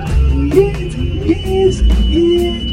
Yes, yes.